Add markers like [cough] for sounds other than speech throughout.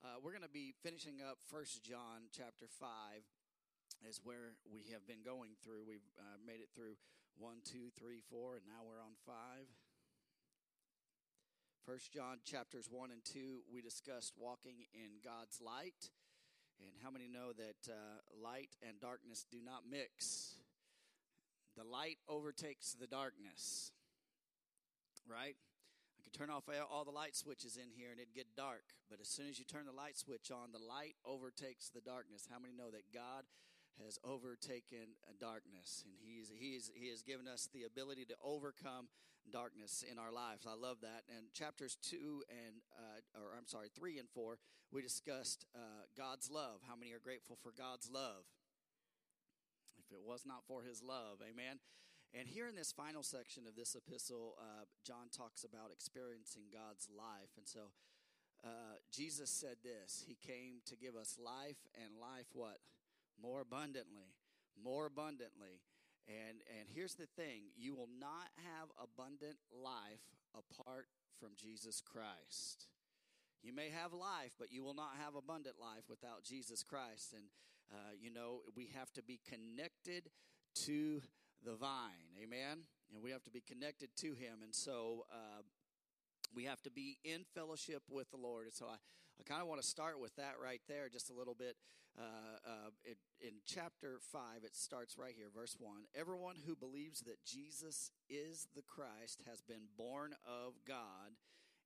Uh, we're going to be finishing up First John chapter 5 is where we have been going through. We've uh, made it through 1, 2, 3, 4, and now we're on 5. First John chapters 1 and 2, we discussed walking in God's light. And how many know that uh, light and darkness do not mix? The light overtakes the darkness, right? I could turn off all the light switches in here and it'd get dark. But as soon as you turn the light switch on, the light overtakes the darkness. How many know that God has overtaken darkness and he's, he's, he has given us the ability to overcome darkness in our lives. I love that. And chapters two and, uh, or I'm sorry, three and four, we discussed uh, God's love. How many are grateful for God's love? If it was not for his love, amen. And here in this final section of this epistle, uh, John talks about experiencing God's life. And so uh, Jesus said this He came to give us life and life what? More abundantly. More abundantly. And, and here's the thing you will not have abundant life apart from Jesus Christ. You may have life, but you will not have abundant life without Jesus Christ. And, uh, you know, we have to be connected to the vine. Amen? And we have to be connected to him. And so uh, we have to be in fellowship with the Lord. And so I, I kind of want to start with that right there just a little bit. Uh, uh, it, in chapter 5, it starts right here, verse 1. Everyone who believes that Jesus is the Christ has been born of God,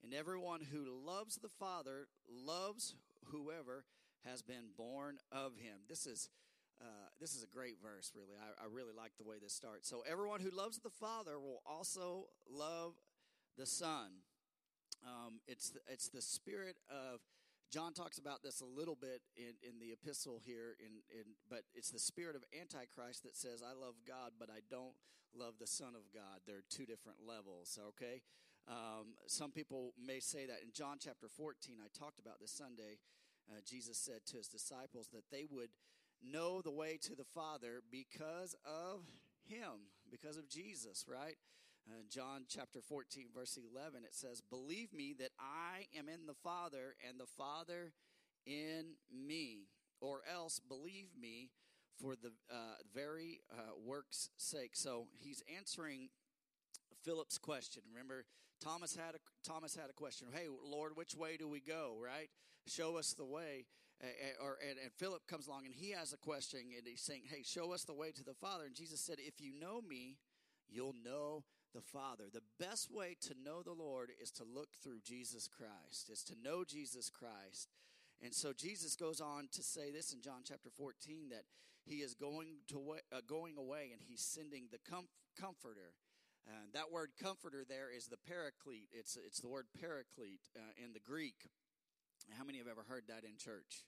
and everyone who loves the Father loves whoever has been born of him. This is uh, this is a great verse, really. I, I really like the way this starts. So, everyone who loves the Father will also love the Son. Um, it's, the, it's the spirit of, John talks about this a little bit in, in the epistle here, in, in, but it's the spirit of Antichrist that says, I love God, but I don't love the Son of God. They're two different levels, okay? Um, some people may say that. In John chapter 14, I talked about this Sunday, uh, Jesus said to his disciples that they would know the way to the Father because of Him, because of Jesus, right? Uh, John chapter 14, verse 11, it says, Believe me that I am in the Father and the Father in me, or else believe me for the uh, very uh, work's sake. So he's answering Philip's question. Remember, Thomas had a Thomas had a question. Hey, Lord, which way do we go? Right? Show us the way or and, and Philip comes along and he has a question and he's saying, "Hey, show us the way to the Father." And Jesus said, "If you know me, you'll know the Father. The best way to know the Lord is to look through Jesus Christ. Is to know Jesus Christ." And so Jesus goes on to say this in John chapter 14 that he is going to uh, going away and he's sending the comf- comforter. Uh, that word comforter there is the paraclete. It's it's the word paraclete uh, in the Greek. How many have ever heard that in church?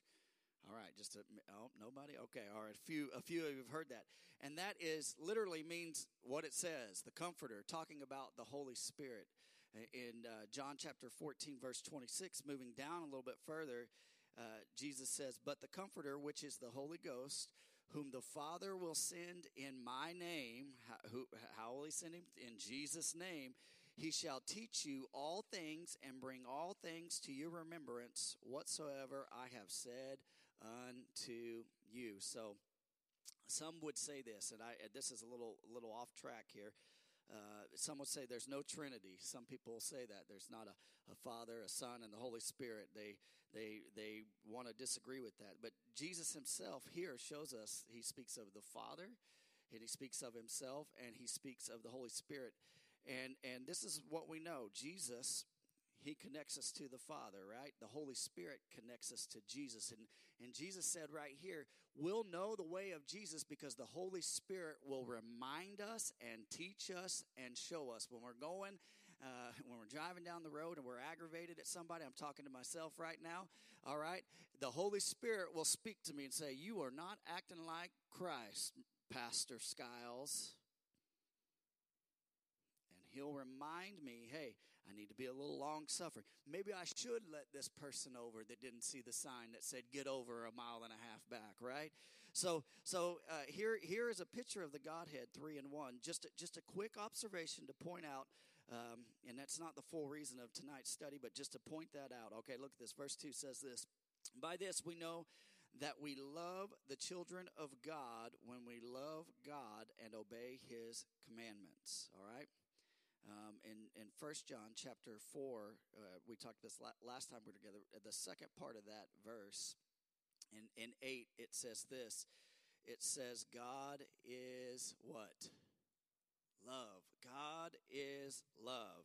All right, just a, oh nobody. Okay, all right. A few a few of you have heard that, and that is literally means what it says. The Comforter, talking about the Holy Spirit. In uh, John chapter fourteen, verse twenty six, moving down a little bit further, uh, Jesus says, "But the Comforter, which is the Holy Ghost." Whom the Father will send in my name. How, who, how will he send him? In Jesus' name. He shall teach you all things and bring all things to your remembrance whatsoever I have said unto you. So, some would say this, and I this is a little little off track here. Uh, some would say there's no Trinity. Some people say that there's not a, a Father, a Son, and the Holy Spirit. They they they want to disagree with that. But Jesus Himself here shows us He speaks of the Father, and He speaks of Himself, and He speaks of the Holy Spirit. And and this is what we know. Jesus he connects us to the Father, right? The Holy Spirit connects us to Jesus. And, and Jesus said right here, we'll know the way of Jesus because the Holy Spirit will remind us and teach us and show us. When we're going, uh, when we're driving down the road and we're aggravated at somebody, I'm talking to myself right now, all right? The Holy Spirit will speak to me and say, You are not acting like Christ, Pastor Skiles he'll remind me, hey, I need to be a little long suffering. Maybe I should let this person over that didn't see the sign that said get over a mile and a half back, right? So, so uh, here, here is a picture of the Godhead, three and one. Just, a, just a quick observation to point out, um, and that's not the full reason of tonight's study, but just to point that out. Okay, look at this. Verse two says this: By this we know that we love the children of God when we love God and obey his commandments. All right? Um, in in First John chapter four, uh, we talked this la- last time we were together. The second part of that verse, in in eight, it says this. It says, "God is what? Love. God is love.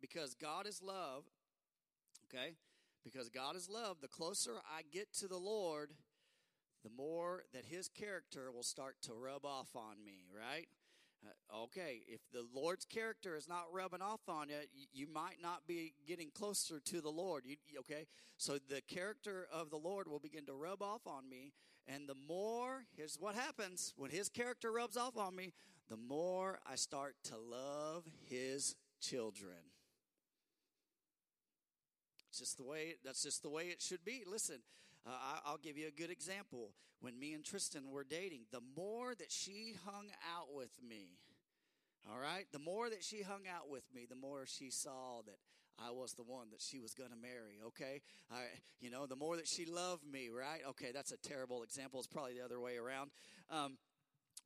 Because God is love. Okay, because God is love. The closer I get to the Lord, the more that His character will start to rub off on me. Right." Uh, okay, if the Lord's character is not rubbing off on you, you, might not be getting closer to the Lord. You, okay, so the character of the Lord will begin to rub off on me, and the more, here's what happens when His character rubs off on me, the more I start to love His children. It's just the way. That's just the way it should be. Listen, uh, I, will give you a good example. When me and Tristan were dating, the more that she hung out with me, all right, the more that she hung out with me, the more she saw that I was the one that she was going to marry, okay? I, you know, the more that she loved me, right? Okay, that's a terrible example. It's probably the other way around. Um,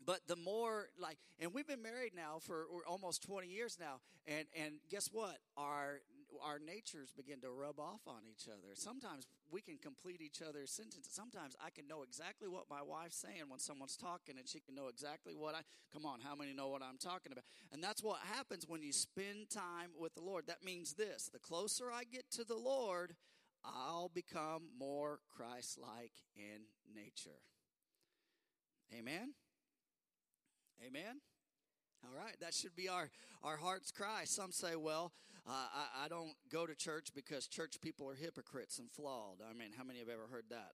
but the more like and we've been married now for almost 20 years now and and guess what our our natures begin to rub off on each other sometimes we can complete each other's sentences. Sometimes i can know exactly what my wife's saying when someone's talking and she can know exactly what i come on how many know what i'm talking about? And that's what happens when you spend time with the lord. That means this the closer i get to the lord i'll become more christ-like in nature. Amen? Amen? All right, that should be our, our heart's cry. Some say, well, I, I don't go to church because church people are hypocrites and flawed. I mean, how many have ever heard that?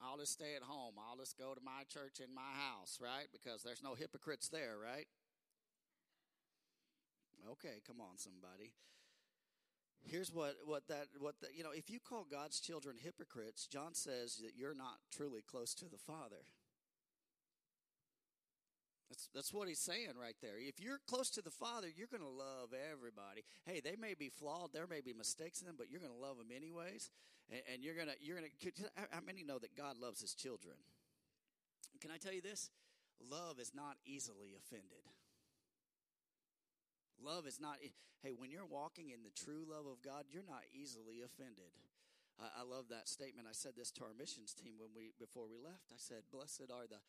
I'll just stay at home. I'll just go to my church in my house, right? Because there's no hypocrites there, right? Okay, come on, somebody. Here's what, what that what the, you know. If you call God's children hypocrites, John says that you're not truly close to the Father. That's, that's what he's saying right there. If you're close to the Father, you're going to love everybody. Hey, they may be flawed, there may be mistakes in them, but you're going to love them anyways. And, and you're going to, you're going to, how many know that God loves his children? Can I tell you this? Love is not easily offended. Love is not, hey, when you're walking in the true love of God, you're not easily offended. I, I love that statement. I said this to our missions team when we, before we left. I said, blessed are the,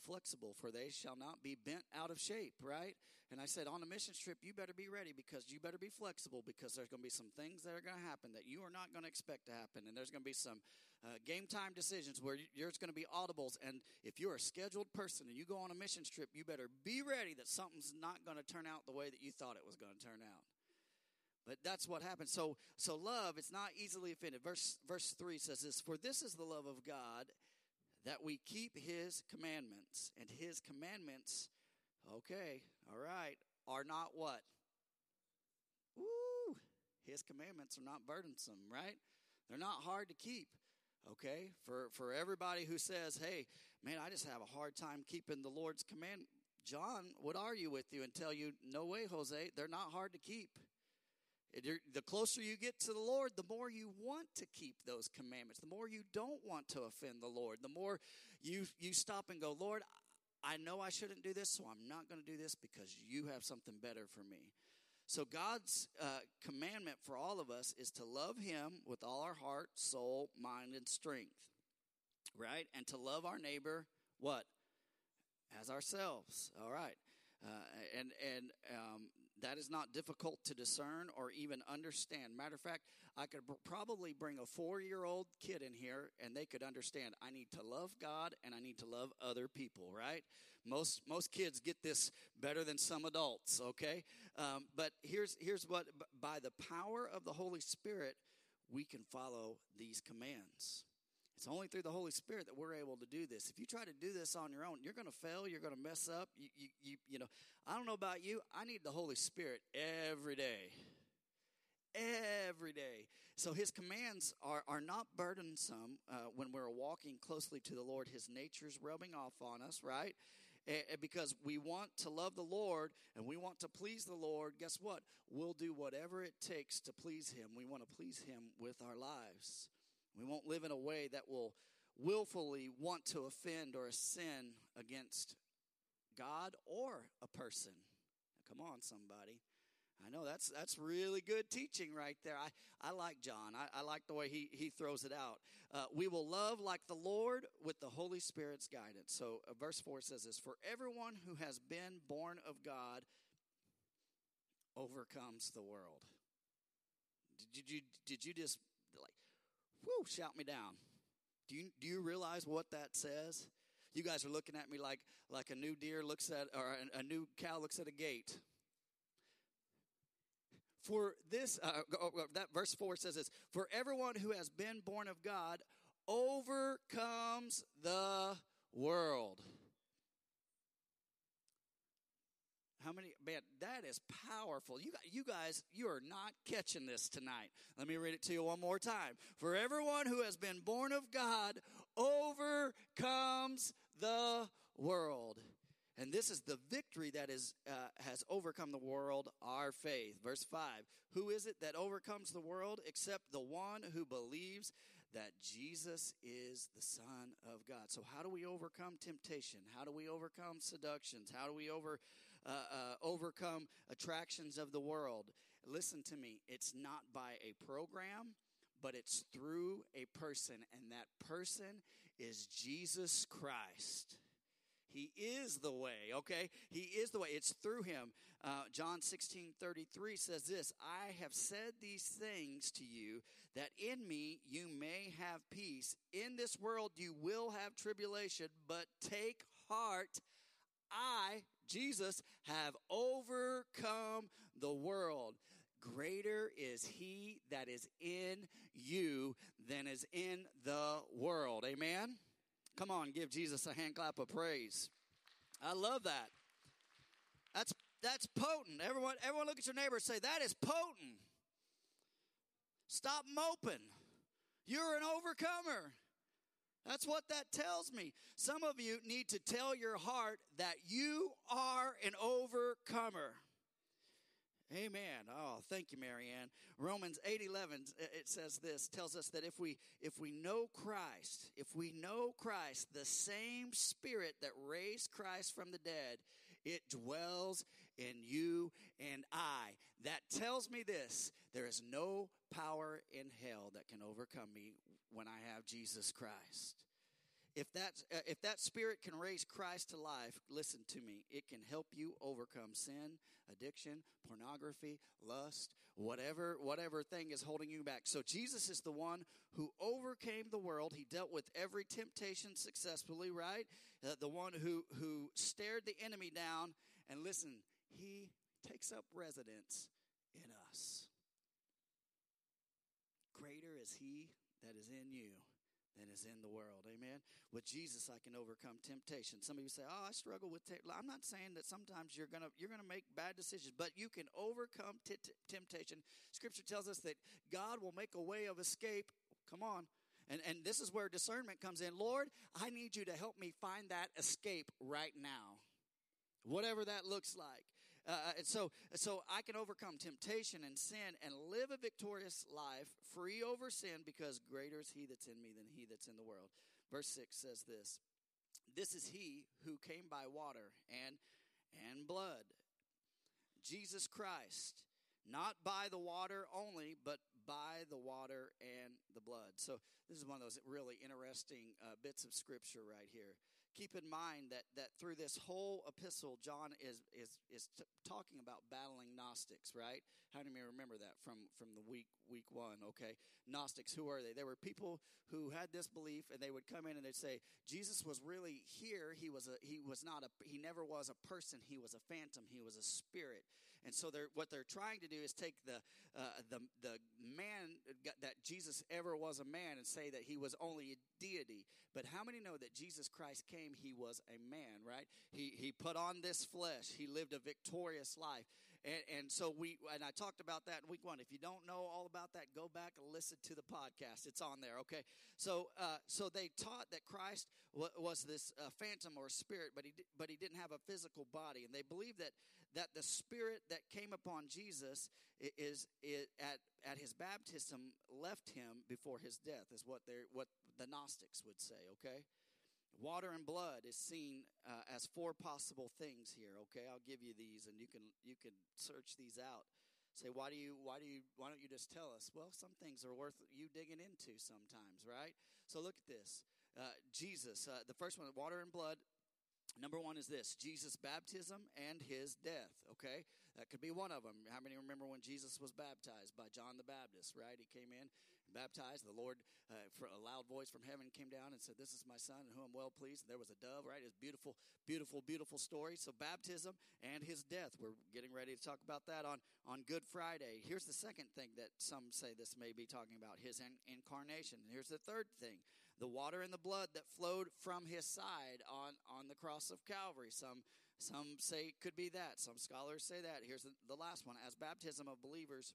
flexible, for they shall not be bent out of shape, right? And I said, on a mission trip, you better be ready because you better be flexible because there's going to be some things that are going to happen that you are not going to expect to happen. And there's going to be some uh, game time decisions where there's going to be audibles. And if you're a scheduled person and you go on a mission trip, you better be ready that something's not going to turn out the way that you thought it was going to turn out. But that's what happens. So, so love, it's not easily offended. Verse, verse 3 says this For this is the love of God, that we keep his commandments. And his commandments, okay, all right, are not what? Woo! His commandments are not burdensome, right? They're not hard to keep. Okay? For for everybody who says, "Hey, man, I just have a hard time keeping the Lord's command." John would argue with you and tell you, "No way, Jose, they're not hard to keep." The closer you get to the Lord, the more you want to keep those commandments, the more you don't want to offend the Lord, the more you, you stop and go, Lord, I know I shouldn't do this, so I'm not going to do this because you have something better for me. So, God's uh, commandment for all of us is to love Him with all our heart, soul, mind, and strength, right? And to love our neighbor, what? As ourselves, all right. Uh, and and um, that is not difficult to discern or even understand. Matter of fact, I could probably bring a four year old kid in here and they could understand I need to love God and I need to love other people, right? Most, most kids get this better than some adults, okay? Um, but here's, here's what by the power of the Holy Spirit, we can follow these commands. It's only through the Holy Spirit that we're able to do this. If you try to do this on your own, you're going to fail. You're going to mess up. You, you, you, you know, I don't know about you. I need the Holy Spirit every day. Every day. So his commands are, are not burdensome uh, when we're walking closely to the Lord. His nature's rubbing off on us, right? And because we want to love the Lord and we want to please the Lord, guess what? We'll do whatever it takes to please Him. We want to please Him with our lives. We won't live in a way that will willfully want to offend or sin against God or a person. Come on, somebody. I know that's that's really good teaching right there. I, I like John. I, I like the way he, he throws it out. Uh, we will love like the Lord with the Holy Spirit's guidance. So uh, verse 4 says this For everyone who has been born of God overcomes the world. Did you, did you just like, whoo, shout me down? Do you, do you realize what that says? You guys are looking at me like, like a new deer looks at, or a, a new cow looks at a gate. For this, uh, that verse 4 says this For everyone who has been born of God overcomes the world. How many, man, that is powerful. You, you guys, you are not catching this tonight. Let me read it to you one more time. For everyone who has been born of God overcomes the world. And this is the victory that is, uh, has overcome the world, our faith. Verse 5 Who is it that overcomes the world except the one who believes that Jesus is the Son of God? So, how do we overcome temptation? How do we overcome seductions? How do we over, uh, uh, overcome attractions of the world? Listen to me, it's not by a program, but it's through a person, and that person is Jesus Christ. He is the way, okay? He is the way. It's through him. Uh, John 16 33 says this I have said these things to you that in me you may have peace. In this world you will have tribulation, but take heart. I, Jesus, have overcome the world. Greater is he that is in you than is in the world. Amen? Come on, give Jesus a hand clap of praise. I love that. That's that's potent. Everyone, everyone look at your neighbor and say, that is potent. Stop moping. You're an overcomer. That's what that tells me. Some of you need to tell your heart that you are an overcomer. Amen. Oh, thank you, Marianne. Romans 8 11, it says this, tells us that if we if we know Christ, if we know Christ, the same spirit that raised Christ from the dead, it dwells in you and I. That tells me this there is no power in hell that can overcome me when I have Jesus Christ. If that, uh, if that spirit can raise Christ to life, listen to me, it can help you overcome sin, addiction, pornography, lust, whatever, whatever thing is holding you back. So Jesus is the one who overcame the world. He dealt with every temptation successfully, right? Uh, the one who, who stared the enemy down. And listen, he takes up residence in us. Greater is he that is in you than is in the world. Amen. With Jesus, I can overcome temptation. Some of you say, "Oh, I struggle with." I'm not saying that sometimes you're gonna you're gonna make bad decisions, but you can overcome t- t- temptation. Scripture tells us that God will make a way of escape. Come on. And, and this is where discernment comes in. Lord, I need you to help me find that escape right now. Whatever that looks like. Uh, uh, and so, so I can overcome temptation and sin and live a victorious life, free over sin, because greater is He that's in me than He that's in the world. Verse six says this: This is He who came by water and and blood, Jesus Christ, not by the water only, but by the water and the blood. So this is one of those really interesting uh, bits of scripture right here keep in mind that, that through this whole epistle, John is, is, is t- talking about battling Gnostics, right? How do you remember that from, from the week, week one? Okay. Gnostics, who are they? They were people who had this belief and they would come in and they'd say, Jesus was really here. He was a, he was not a, he never was a person. He was a phantom. He was a spirit. And so they're, what they're trying to do is take the, uh, the, the man that Jesus ever was a man and say that he was only a deity. But how many know that Jesus Christ came, he was a man, right? He, he put on this flesh. He lived a victorious life. And, and so we, and I talked about that in week one. If you don't know all about that, go back and listen to the podcast. It's on there, okay? So, uh, so they taught that Christ w- was this uh, phantom or spirit, but he, but he didn't have a physical body. And they believed that, that the spirit that came upon Jesus is, is at, at his baptism left him before his death, is what, they what the Gnostics would say, okay? Water and blood is seen uh, as four possible things here. Okay, I'll give you these, and you can you can search these out. Say, why do you why do you why don't you just tell us? Well, some things are worth you digging into sometimes, right? So look at this. Uh, Jesus, uh, the first one, water and blood. Number one is this Jesus' baptism and his death. Okay, that could be one of them. How many remember when Jesus was baptized by John the Baptist, right? He came in, baptized. The Lord, uh, for a loud voice from heaven, came down and said, This is my son in whom I'm well pleased. And there was a dove, right? It's beautiful, beautiful, beautiful story. So, baptism and his death. We're getting ready to talk about that on, on Good Friday. Here's the second thing that some say this may be talking about his in- incarnation. Here's the third thing the water and the blood that flowed from his side on, on the cross of Calvary. Some some say it could be that. Some scholars say that. Here's the, the last one. As baptism of believers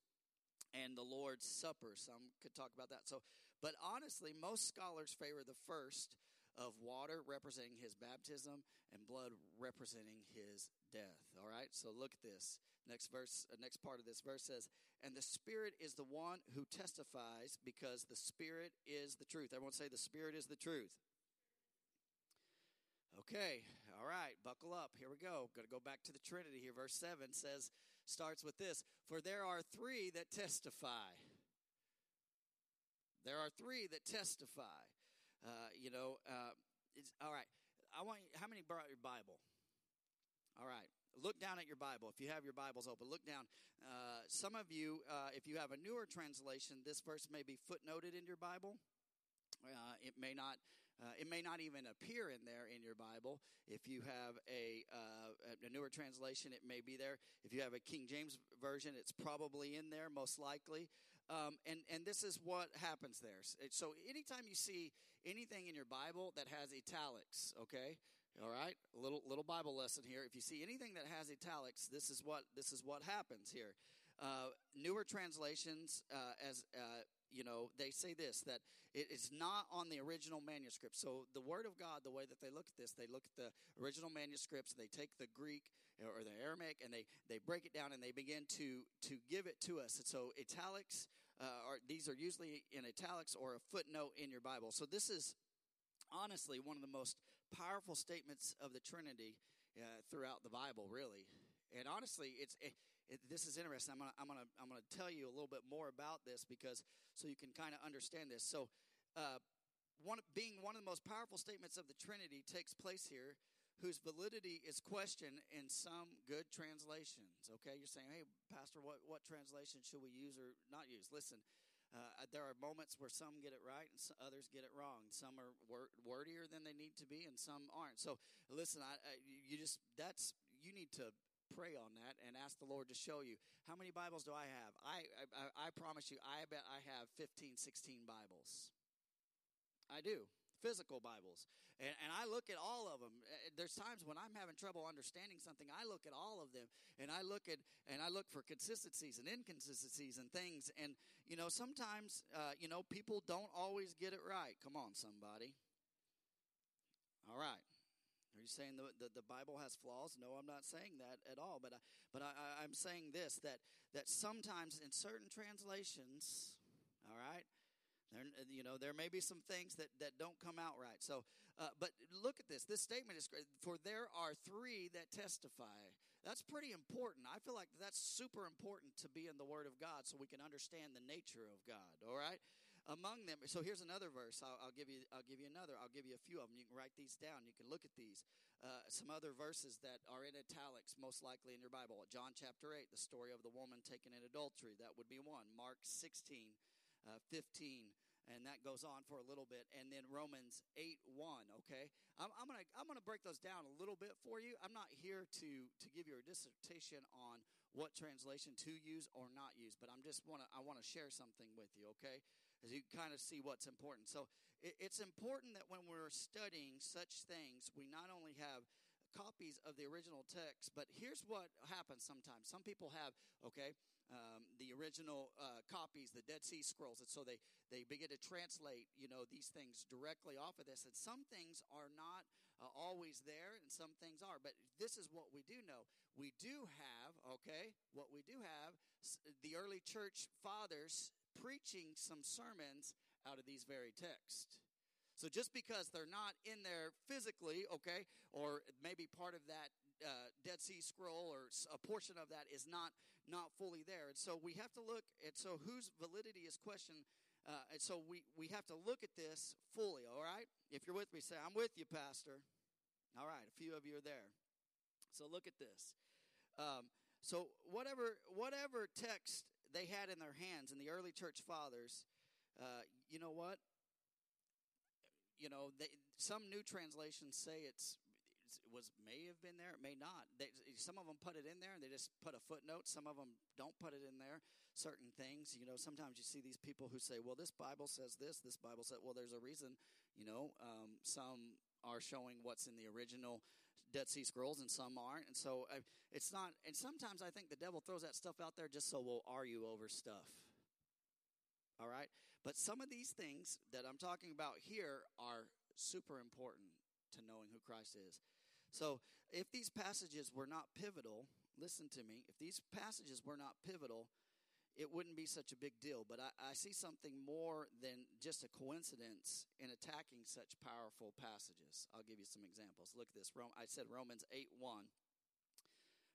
and the Lord's Supper. Some could talk about that. So, but honestly, most scholars favor the first of water representing his baptism and blood representing his death. All right. So look at this. Next verse, uh, next part of this verse says, "And the Spirit is the one who testifies, because the Spirit is the truth." Everyone say, "The Spirit is the truth." Okay, all right, buckle up. Here we go. Got to go back to the Trinity here. Verse 7 says, starts with this For there are three that testify. There are three that testify. Uh, you know, uh, it's all right. I want you, how many brought your Bible? All right. Look down at your Bible. If you have your Bibles open, look down. Uh, some of you, uh, if you have a newer translation, this verse may be footnoted in your Bible. Uh, it may not uh, it may not even appear in there in your Bible. If you have a, uh, a newer translation, it may be there. If you have a King James version, it's probably in there, most likely. Um, and, and this is what happens there. So anytime you see anything in your Bible that has italics, okay, all right, a little little Bible lesson here. If you see anything that has italics, this is what this is what happens here. Uh, newer translations, uh, as uh, you know, they say this that it is not on the original manuscript. So the Word of God, the way that they look at this, they look at the original manuscripts, they take the Greek or the Aramaic, and they they break it down and they begin to to give it to us. And so italics uh, are these are usually in italics or a footnote in your Bible. So this is honestly one of the most powerful statements of the Trinity uh, throughout the Bible, really. And honestly, it's it, it, this is interesting. I'm gonna I'm gonna I'm gonna tell you a little bit more about this because so you can kind of understand this. So, uh, one being one of the most powerful statements of the Trinity takes place here, whose validity is questioned in some good translations. Okay, you're saying, hey, Pastor, what what translation should we use or not use? Listen. Uh, there are moments where some get it right and others get it wrong. Some are wor- wordier than they need to be, and some aren't. So, listen, I, I, you just that's you need to pray on that and ask the Lord to show you. How many Bibles do I have? I, I, I promise you, I bet I have 15, 16 Bibles. I do. Physical Bibles. And, and I look at all of them. There's times when I'm having trouble understanding something. I look at all of them and I look at, and I look for consistencies and inconsistencies and things. And, you know, sometimes, uh, you know, people don't always get it right. Come on, somebody. All right. Are you saying the, the, the, Bible has flaws? No, I'm not saying that at all. But I, but I, I'm saying this that that sometimes in certain translations, all right, there, you know, there may be some things that, that don't come out right. So, uh, but look at this. This statement is great. For there are three that testify. That's pretty important. I feel like that's super important to be in the Word of God so we can understand the nature of God. All right among them. So here's another verse. I'll, I'll, give you. I'll give you another. I'll give you a few of them. You can write these down. You can look at these. Uh, some other verses that are in italics, most likely in your Bible. John chapter eight, the story of the woman taken in adultery. That would be one. Mark 16, uh, 15 and that goes on for a little bit and then romans 8 1 okay I'm, I'm, gonna i'm gonna break those down a little bit for you i'm not here to to give you a dissertation on what translation to use or not use but i'm just want to i want to share something with you okay as you kind of see what's important. So it, it's important that when we're studying such things, we not only have copies of the original text, but here's what happens sometimes. Some people have, okay, um, the original uh, copies, the Dead Sea Scrolls, and so they, they begin to translate, you know, these things directly off of this. And some things are not uh, always there, and some things are. But this is what we do know. We do have, okay, what we do have, the early church fathers preaching some sermons out of these very texts. So just because they're not in there physically, okay, or maybe part of that uh, Dead Sea Scroll or a portion of that is not not fully there, and so we have to look at so whose validity is questioned. Uh, and so we, we have to look at this fully, all right? If you're with me, say, I'm with you, Pastor. All right, a few of you are there. So look at this. Um, so whatever whatever text they had in their hands in the early church fathers, uh, you know what? you know, they, some new translations say it's it was may have been there, it may not. They, some of them put it in there and they just put a footnote. Some of them don't put it in there. Certain things, you know, sometimes you see these people who say, "Well, this Bible says this. This Bible said." Well, there's a reason. You know, um, some are showing what's in the original Dead Sea Scrolls, and some aren't. And so uh, it's not. And sometimes I think the devil throws that stuff out there just so we'll argue over stuff. All right. But some of these things that I'm talking about here are super important to knowing who Christ is. So, if these passages were not pivotal, listen to me, if these passages were not pivotal, it wouldn't be such a big deal. But I, I, see something more than just a coincidence in attacking such powerful passages. I'll give you some examples. Look at this. I said Romans 8 1.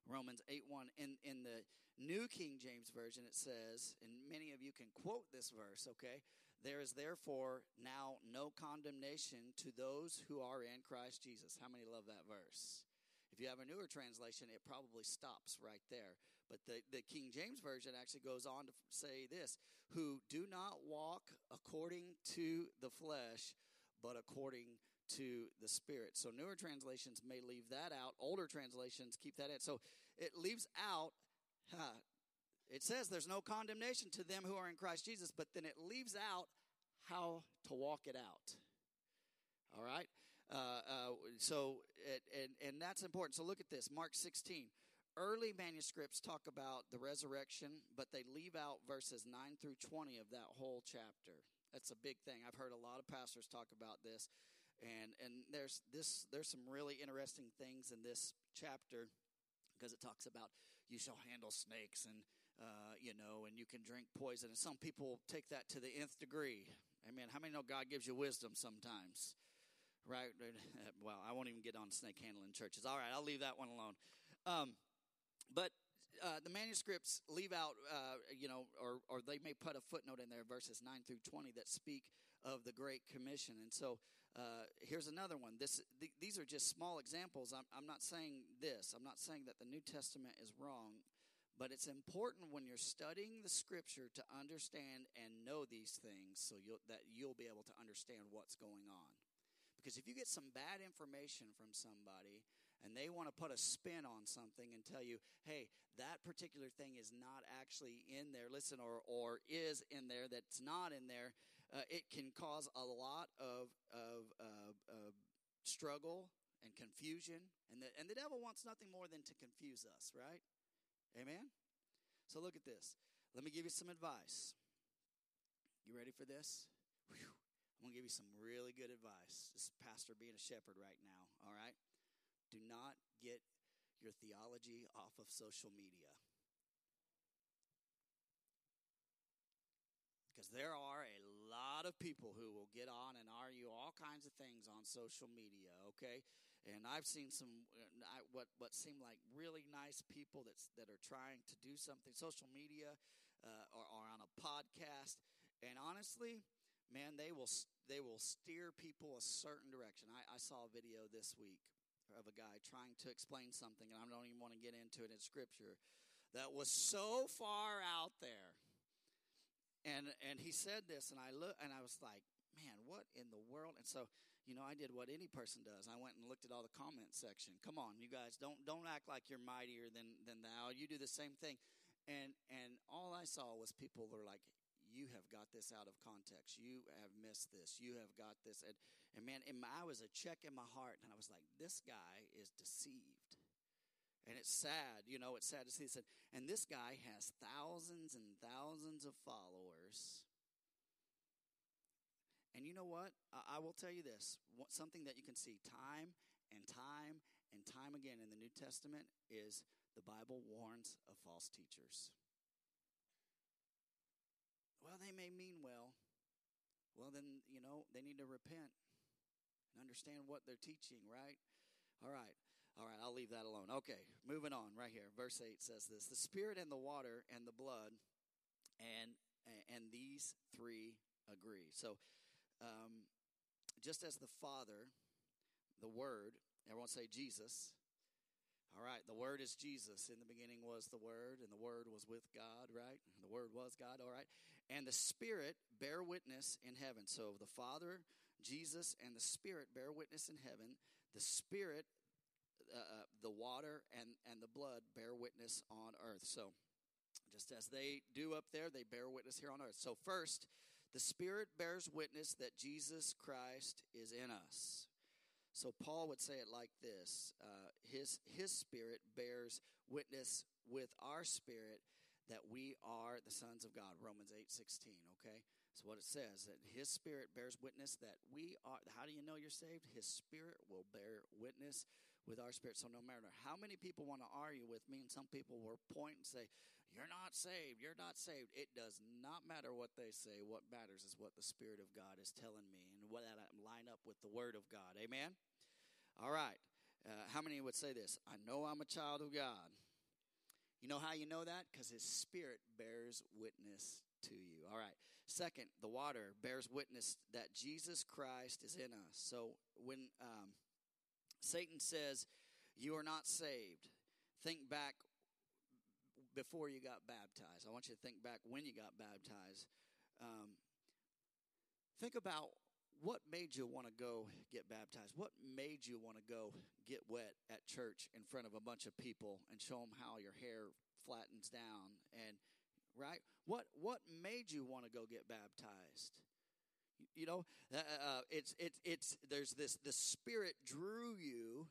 Romans 8 1. In, in the New King James Version, it says, and many of you can quote this verse, okay? There is therefore now no condemnation to those who are in Christ Jesus. How many love that verse? If you have a newer translation, it probably stops right there. But the, the King James Version actually goes on to say this who do not walk according to the flesh, but according to the Spirit. So newer translations may leave that out. Older translations keep that in. So it leaves out Huh. It says there's no condemnation to them who are in Christ Jesus, but then it leaves out how to walk it out. All right? Uh, uh, so, it, and, and that's important. So look at this Mark 16. Early manuscripts talk about the resurrection, but they leave out verses 9 through 20 of that whole chapter. That's a big thing. I've heard a lot of pastors talk about this. And, and there's, this, there's some really interesting things in this chapter because it talks about you shall handle snakes and uh, you know, and you can drink poison. And some people take that to the nth degree. Amen. How many know God gives you wisdom sometimes? Right? [laughs] Well, I won't even get on snake handling churches. All right, I'll leave that one alone. Um, but uh, the manuscripts leave out, uh, you know, or, or they may put a footnote in there, verses 9 through 20, that speak of the Great Commission. And so uh, here's another one. This, th- these are just small examples. I'm, I'm not saying this. I'm not saying that the New Testament is wrong, but it's important when you're studying the Scripture to understand and know these things, so you'll, that you'll be able to understand what's going on. Because if you get some bad information from somebody and they want to put a spin on something and tell you, hey, that particular thing is not actually in there, listen, or, or is in there that's not in there, uh, it can cause a lot of, of uh, struggle and confusion. And the, and the devil wants nothing more than to confuse us, right? Amen? So look at this. Let me give you some advice. You ready for this? Whew. I'm going to give you some really good advice. This is Pastor being a shepherd right now, all right? Do not get your theology off of social media. Because there are a lot of people who will get on and argue all kinds of things on social media, okay? And I've seen some uh, what what seem like really nice people that's that are trying to do something social media uh, or, or on a podcast, and honestly, man, they will they will steer people a certain direction. I, I saw a video this week of a guy trying to explain something, and I don't even want to get into it in scripture, that was so far out there and and he said this and i look and i was like man what in the world and so you know i did what any person does i went and looked at all the comment section come on you guys don't don't act like you're mightier than than thou you do the same thing and and all i saw was people were like you have got this out of context. You have missed this. You have got this. And, and man, in my, I was a check in my heart, and I was like, this guy is deceived. And it's sad, you know, it's sad to see this. And this guy has thousands and thousands of followers. And you know what? I, I will tell you this something that you can see time and time and time again in the New Testament is the Bible warns of false teachers. Well, they may mean well. Well, then, you know, they need to repent and understand what they're teaching, right? All right. All right, I'll leave that alone. Okay, moving on right here. Verse 8 says this The Spirit and the water and the blood, and, and these three agree. So, um, just as the Father, the Word, everyone say Jesus. All right, the Word is Jesus. In the beginning was the Word, and the Word was with God, right? The Word was God, all right? And the Spirit bear witness in heaven. So the Father, Jesus, and the Spirit bear witness in heaven. The Spirit uh, uh, the water and, and the blood bear witness on earth. So, just as they do up there, they bear witness here on earth. So, first, the Spirit bears witness that Jesus Christ is in us. So, Paul would say it like this uh, his, his Spirit bears witness with our spirit that we are the sons of God. Romans 8 16, okay? So what it says that his spirit bears witness that we are how do you know you're saved? His spirit will bear witness with our spirit. So no matter how many people want to argue with me, and some people will point and say, You're not saved, you're not saved. It does not matter what they say. What matters is what the Spirit of God is telling me and what that line up with the Word of God. Amen? All right. Uh, how many would say this? I know I'm a child of God. You know how you know that? Because His Spirit bears witness to you. All right. Second, the water bears witness that Jesus Christ is in us. So when um, Satan says, You are not saved. Think back before you got baptized. I want you to think back when you got baptized. Um, think about what made you want to go get baptized? What made you want to go get wet at church in front of a bunch of people and show them how your hair flattens down and right? What what made you want to go get baptized? You know, uh, uh, it's it's it's there's this the Spirit drew you.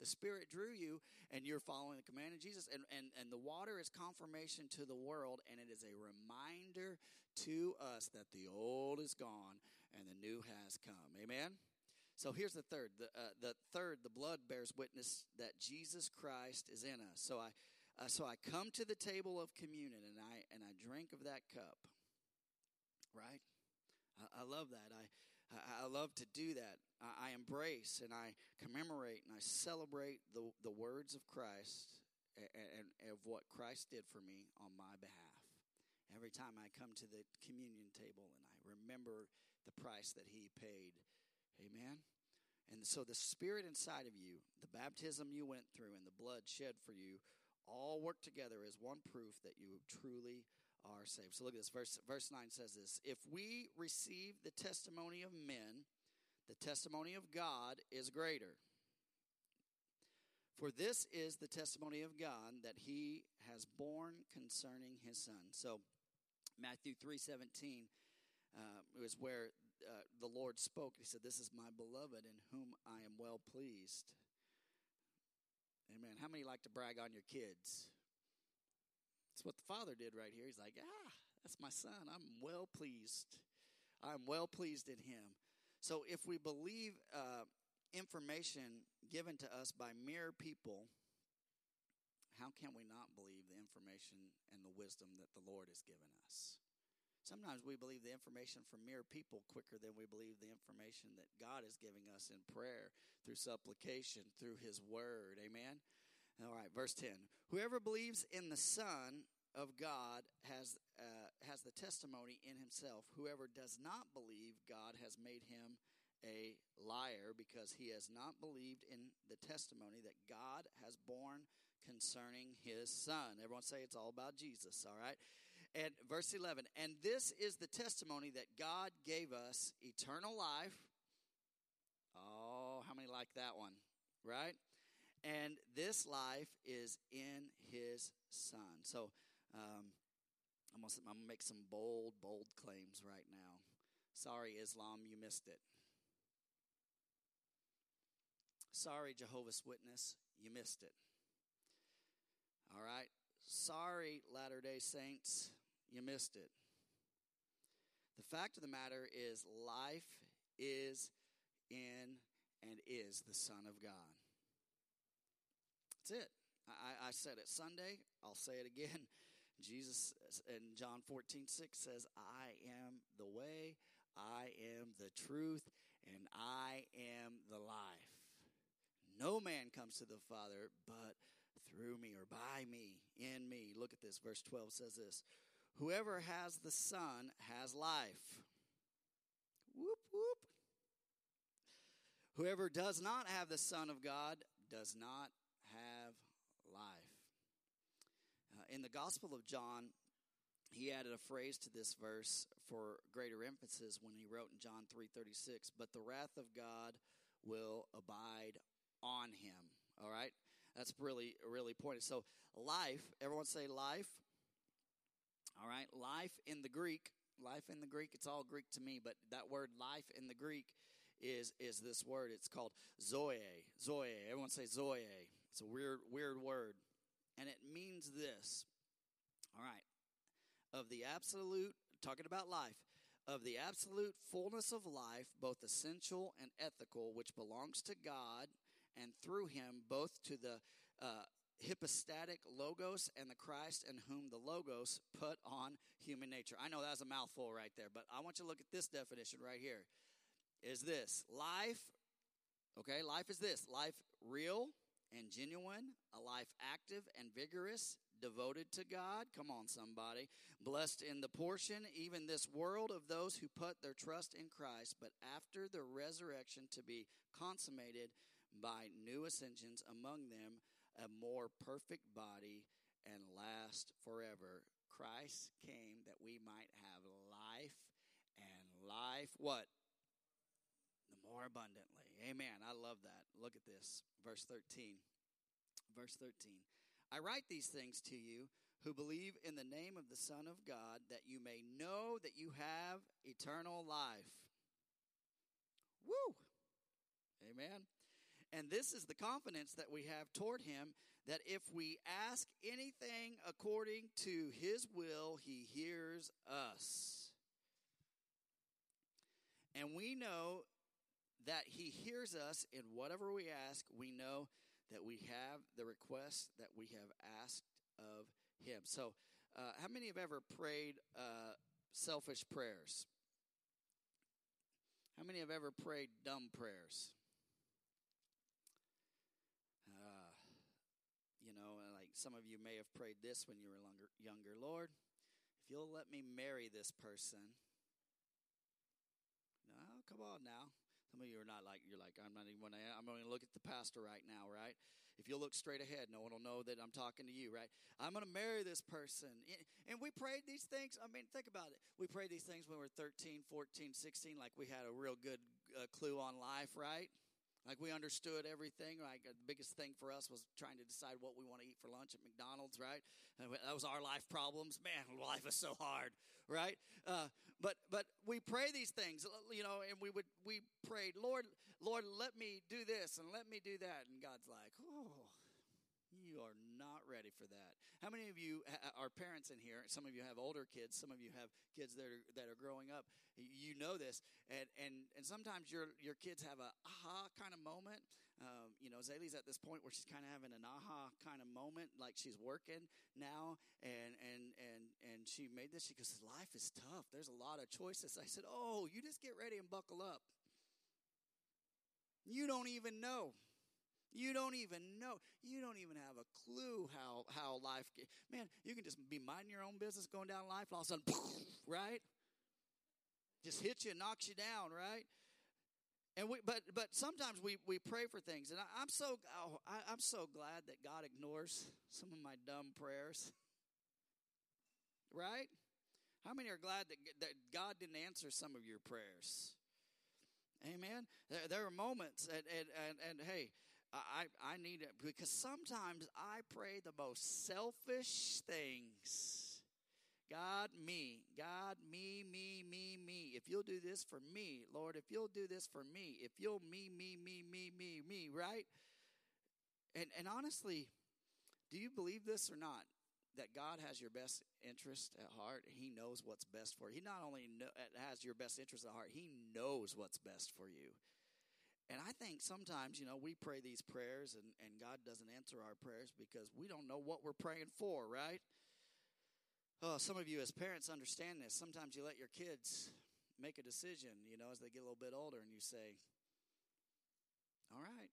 the Spirit drew you, and you're following the command of Jesus. And, and, and the water is confirmation to the world, and it is a reminder to us that the old is gone and the new has come. Amen? So here's the third. The, uh, the third, the blood bears witness that Jesus Christ is in us. So I, uh, so I come to the table of communion, and I and I drink of that cup. Right? I, I love that. I, I, love to do that. I, I embrace and I commemorate and I celebrate the, the words of Christ and, and, and of what Christ did for me on my behalf. Every time I come to the communion table and I remember the price that He paid. Amen. And so the spirit inside of you, the baptism you went through, and the blood shed for you all work together as one proof that you truly are saved. So look at this. Verse, verse 9 says this If we receive the testimony of men, the testimony of God is greater. For this is the testimony of God that he has borne concerning his son. So Matthew 3:17 uh, was where uh, the Lord spoke. He said, "This is my beloved in whom I am well pleased." Amen. How many like to brag on your kids? That's what the father did right here. He's like, ah, that's my son. I'm well pleased. I'm well pleased in him. So if we believe uh, information given to us by mere people, how can we not believe the information and the wisdom that the Lord has given us? Sometimes we believe the information from mere people quicker than we believe the information that God is giving us in prayer, through supplication, through His Word. Amen? All right, verse 10. Whoever believes in the Son of God has, uh, has the testimony in himself. Whoever does not believe, God has made him a liar because he has not believed in the testimony that God has borne concerning his Son. Everyone say it's all about Jesus, all right? And verse 11, and this is the testimony that God gave us eternal life. Oh, how many like that one, right? And this life is in his son. So, um, I'm I'm gonna make some bold, bold claims right now. Sorry, Islam, you missed it. Sorry, Jehovah's Witness, you missed it. All right. Sorry, Latter day Saints, you missed it. The fact of the matter is, life is in and is the Son of God. That's it. I, I said it Sunday. I'll say it again. [laughs] Jesus in John 14, 6 says, I am the way, I am the truth, and I am the life. No man comes to the Father but through me or by me, in me. Look at this. Verse 12 says this Whoever has the Son has life. Whoop, whoop. Whoever does not have the Son of God does not have life. Uh, in the Gospel of John, he added a phrase to this verse for greater emphasis when he wrote in John 3:36, "But the wrath of God will abide on him." All right? That's really really pointed. So, life, everyone say life. All right? Life in the Greek, life in the Greek, it's all Greek to me, but that word life in the Greek is is this word. It's called zoe. Zoe. Everyone say zoe. It's a weird weird word. And it means this. All right. Of the absolute talking about life, of the absolute fullness of life, both essential and ethical, which belongs to God, and through him, both to the uh, hypostatic logos and the Christ in whom the logos put on human nature. I know that was a mouthful right there, but I want you to look at this definition right here is this life, okay, life is this life real and genuine, a life active and vigorous, devoted to God. Come on, somebody. Blessed in the portion, even this world of those who put their trust in Christ, but after the resurrection to be consummated by new ascensions, among them a more perfect body and last forever. Christ came that we might have life and life what? The more abundantly. Amen. I love that. Look at this. Verse 13. Verse 13. I write these things to you who believe in the name of the Son of God, that you may know that you have eternal life. Woo! Amen. And this is the confidence that we have toward him that if we ask anything according to his will, he hears us. And we know that he hears us in whatever we ask, we know that we have the request that we have asked of him. So, uh, how many have ever prayed uh, selfish prayers? How many have ever prayed dumb prayers? Uh, you know, like some of you may have prayed this when you were longer, younger. Lord, if you'll let me marry this person. No, come on now. Some of you are not like you're like I'm not even to. I'm going to look at the pastor right now, right? If you look straight ahead, no one will know that I'm talking to you, right? I'm going to marry this person, and we prayed these things. I mean, think about it. We prayed these things when we were 13, 14, 16, like we had a real good uh, clue on life, right? Like we understood everything. Like the biggest thing for us was trying to decide what we want to eat for lunch at McDonald's, right? And that was our life problems. Man, [laughs] life is so hard, right? Uh, but but we pray these things, you know, and we would we prayed, Lord, Lord, let me do this and let me do that, and God's like, oh, you are not ready for that. How many of you are parents in here? Some of you have older kids. Some of you have kids that are that are growing up. You know this, and and and sometimes your your kids have a aha kind of moment. Um, you know, Zaylee's at this point where she's kind of having an aha kind of moment, like she's working now, and and and and she made this. She goes, "Life is tough. There's a lot of choices." I said, "Oh, you just get ready and buckle up. You don't even know." You don't even know. You don't even have a clue how how life. Man, you can just be minding your own business, going down life, and all of a sudden, [laughs] right? Just hits you, and knocks you down, right? And we, but but sometimes we, we pray for things, and I, am so oh, I, I'm so glad that God ignores some of my dumb prayers. Right? How many are glad that that God didn't answer some of your prayers? Amen. There, there are moments, and and and, and hey, I, I need it because sometimes I pray the most selfish things. God, me. God, me, me, me, me. If you'll do this for me, Lord, if you'll do this for me, if you'll me, me, me, me, me, me, right? And and honestly, do you believe this or not? That God has your best interest at heart. He knows what's best for you. He not only know, uh, has your best interest at heart, He knows what's best for you. And I think sometimes, you know, we pray these prayers and, and God doesn't answer our prayers because we don't know what we're praying for, right? Oh, some of you as parents understand this. Sometimes you let your kids make a decision, you know, as they get a little bit older, and you say, All right.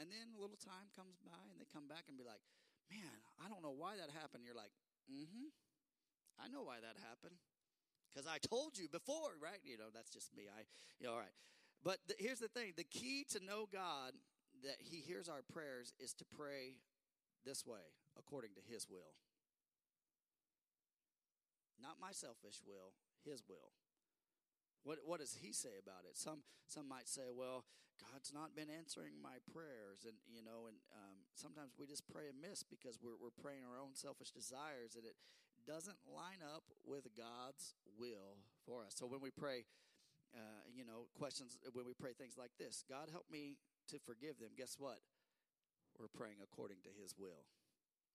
And then a little time comes by, and they come back and be like, Man, I don't know why that happened. You're like, Mm hmm. I know why that happened. Because I told you before, right? You know, that's just me. I, you know, all right. But the, here's the thing the key to know God, that He hears our prayers, is to pray this way, according to His will. Not my selfish will, His will. What, what does he say about it? Some some might say, well, God's not been answering my prayers, and you know, and um, sometimes we just pray amiss because we're we're praying our own selfish desires, and it doesn't line up with God's will for us. So when we pray, uh, you know, questions when we pray things like this God, help me to forgive them. Guess what? We're praying according to His will.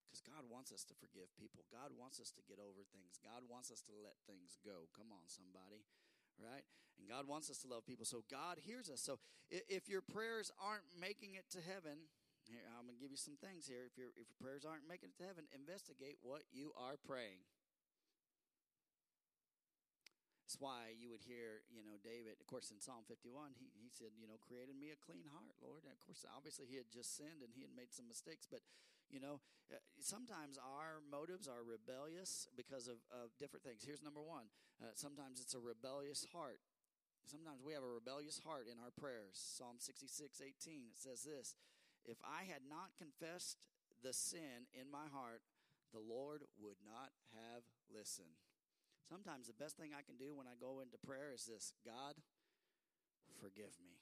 Because God wants us to forgive people. God wants us to get over things. God wants us to let things go. Come on, somebody. Right? And God wants us to love people. So God hears us. So if your prayers aren't making it to heaven, here I'm going to give you some things here. If your if your prayers aren't making it to heaven, investigate what you are praying. That's why you would hear, you know, David, of course, in Psalm 51, he, he said, you know, created me a clean heart, Lord. And of course, obviously, he had just sinned and he had made some mistakes. But, you know, uh, sometimes our motives are rebellious because of, of different things. Here's number one uh, sometimes it's a rebellious heart. Sometimes we have a rebellious heart in our prayers. Psalm 66, 18, it says this If I had not confessed the sin in my heart, the Lord would not have listened. Sometimes the best thing I can do when I go into prayer is this God, forgive me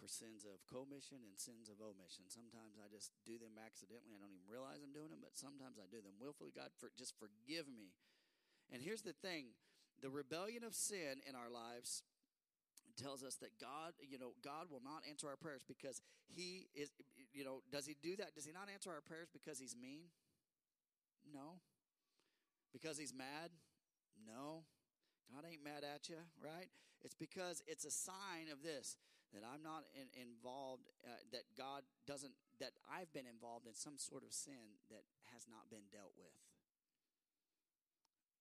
for sins of commission and sins of omission. Sometimes I just do them accidentally. I don't even realize I'm doing them, but sometimes I do them willfully. God, for, just forgive me. And here's the thing the rebellion of sin in our lives tells us that God, you know, God will not answer our prayers because he is, you know, does he do that? Does he not answer our prayers because he's mean? No. Because he's mad? No. God ain't mad at you, right? It's because it's a sign of this that I'm not in, involved, uh, that God doesn't, that I've been involved in some sort of sin that has not been dealt with.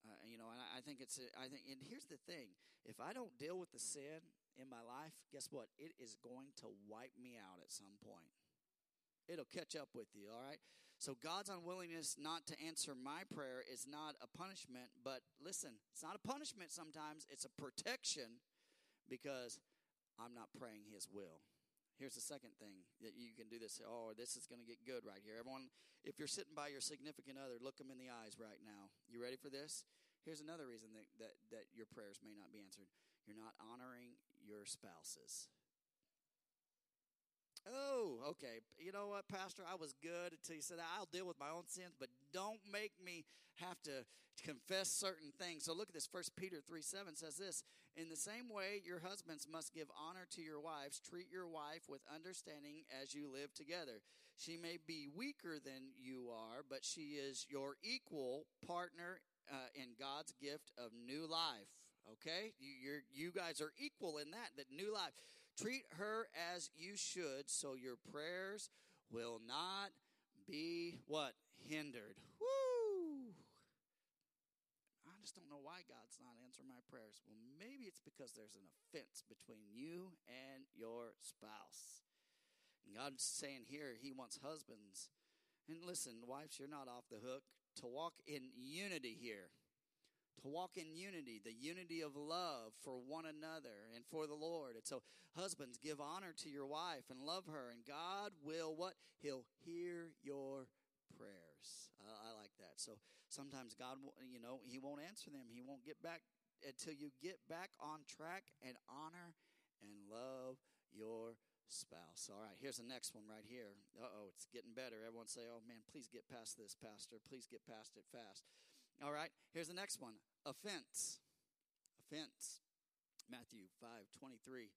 Uh, you know, and I, I think it's, a, I think, and here's the thing if I don't deal with the sin in my life, guess what? It is going to wipe me out at some point. It'll catch up with you, all right? So God's unwillingness not to answer my prayer is not a punishment, but listen, it's not a punishment sometimes, it's a protection because I'm not praying his will. Here's the second thing that you can do this. Oh, this is going to get good right here. Everyone, if you're sitting by your significant other, look them in the eyes right now. You ready for this? Here's another reason that, that, that your prayers may not be answered. You're not honoring your spouses. Oh, okay. You know what, Pastor? I was good until you said I'll deal with my own sins, but don't make me have to confess certain things. So look at this. First Peter 3 7 says this In the same way, your husbands must give honor to your wives. Treat your wife with understanding as you live together. She may be weaker than you are, but she is your equal partner uh, in God's gift of new life. Okay? You, you guys are equal in that, that new life. Treat her as you should, so your prayers will not be what? Hindered. Woo! I just don't know why God's not answering my prayers. Well, maybe it's because there's an offense between you and your spouse. And God's saying here He wants husbands. And listen, wives, you're not off the hook to walk in unity here to walk in unity, the unity of love for one another and for the Lord. And so, husbands, give honor to your wife and love her, and God will what? He'll hear your prayers. Uh, I like that. So sometimes God, you know, He won't answer them. He won't get back until you get back on track and honor and love your spouse. All right, here's the next one right here. Uh oh, it's getting better. Everyone say, oh man, please get past this, Pastor. Please get past it fast. All right, here's the next one offense. Offense. Matthew 5 23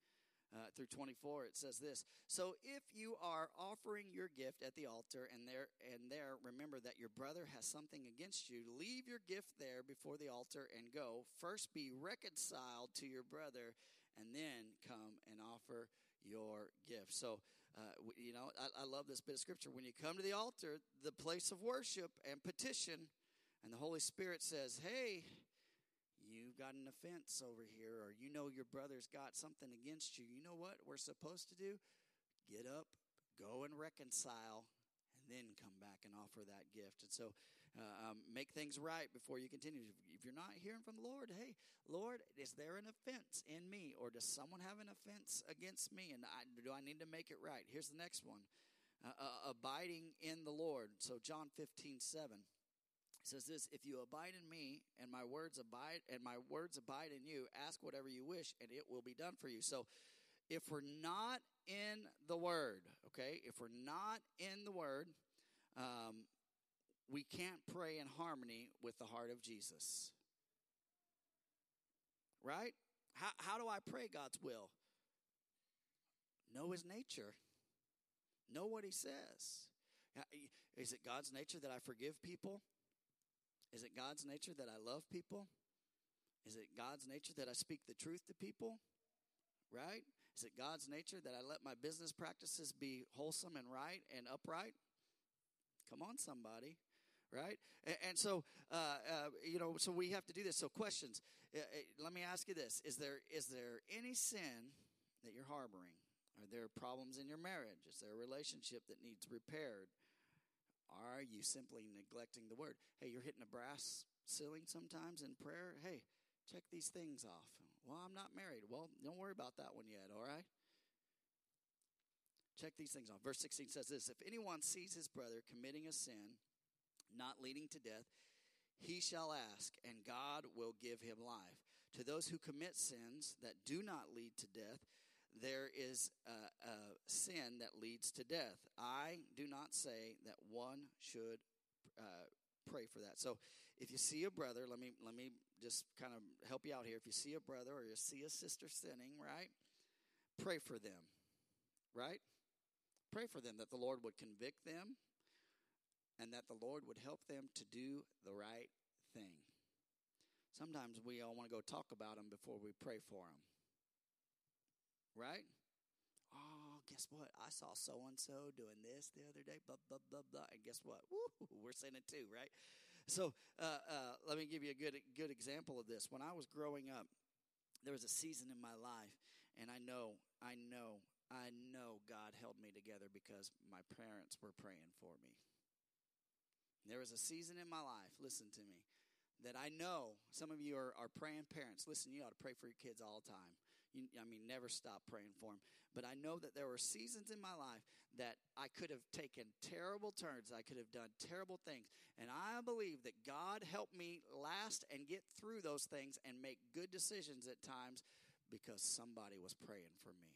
uh, through 24 it says this so if you are offering your gift at the altar and there and there remember that your brother has something against you leave your gift there before the altar and go first be reconciled to your brother and then come and offer your gift so uh, you know I, I love this bit of scripture when you come to the altar the place of worship and petition and the holy spirit says hey you've got an offense over here, or you know your brother's got something against you, you know what we're supposed to do? Get up, go and reconcile, and then come back and offer that gift. And so uh, um, make things right before you continue. If you're not hearing from the Lord, hey, Lord, is there an offense in me, or does someone have an offense against me? And I, do I need to make it right? Here's the next one uh, uh, abiding in the Lord. So, John 15, 7 says this if you abide in me and my words abide and my words abide in you ask whatever you wish and it will be done for you. So if we're not in the word okay if we're not in the word um, we can't pray in harmony with the heart of jesus. Right? How, how do i pray god's will? Know his nature. Know what he says. Is it god's nature that i forgive people is it God's nature that I love people? Is it God's nature that I speak the truth to people? Right? Is it God's nature that I let my business practices be wholesome and right and upright? Come on, somebody. Right? And, and so, uh, uh, you know, so we have to do this. So, questions. Uh, uh, let me ask you this Is there, is there any sin that you're harboring? Are there problems in your marriage? Is there a relationship that needs repaired? Are you simply neglecting the word? Hey, you're hitting a brass ceiling sometimes in prayer. Hey, check these things off. Well, I'm not married. Well, don't worry about that one yet, all right? Check these things off. Verse 16 says this If anyone sees his brother committing a sin not leading to death, he shall ask, and God will give him life. To those who commit sins that do not lead to death, there is a, a, sin that leads to death. I do not say that one should uh, pray for that. So, if you see a brother, let me let me just kind of help you out here. If you see a brother or you see a sister sinning, right? Pray for them, right? Pray for them that the Lord would convict them, and that the Lord would help them to do the right thing. Sometimes we all want to go talk about them before we pray for them right? Oh, guess what? I saw so and so doing this the other day, blah, blah, blah, blah. And guess what? Woo, we're saying it too, right? So uh, uh, let me give you a good, good example of this. When I was growing up, there was a season in my life, and I know, I know, I know God held me together because my parents were praying for me. There was a season in my life, listen to me, that I know some of you are, are praying parents. Listen, you ought to pray for your kids all the time. I mean, never stop praying for him. But I know that there were seasons in my life that I could have taken terrible turns. I could have done terrible things. And I believe that God helped me last and get through those things and make good decisions at times because somebody was praying for me.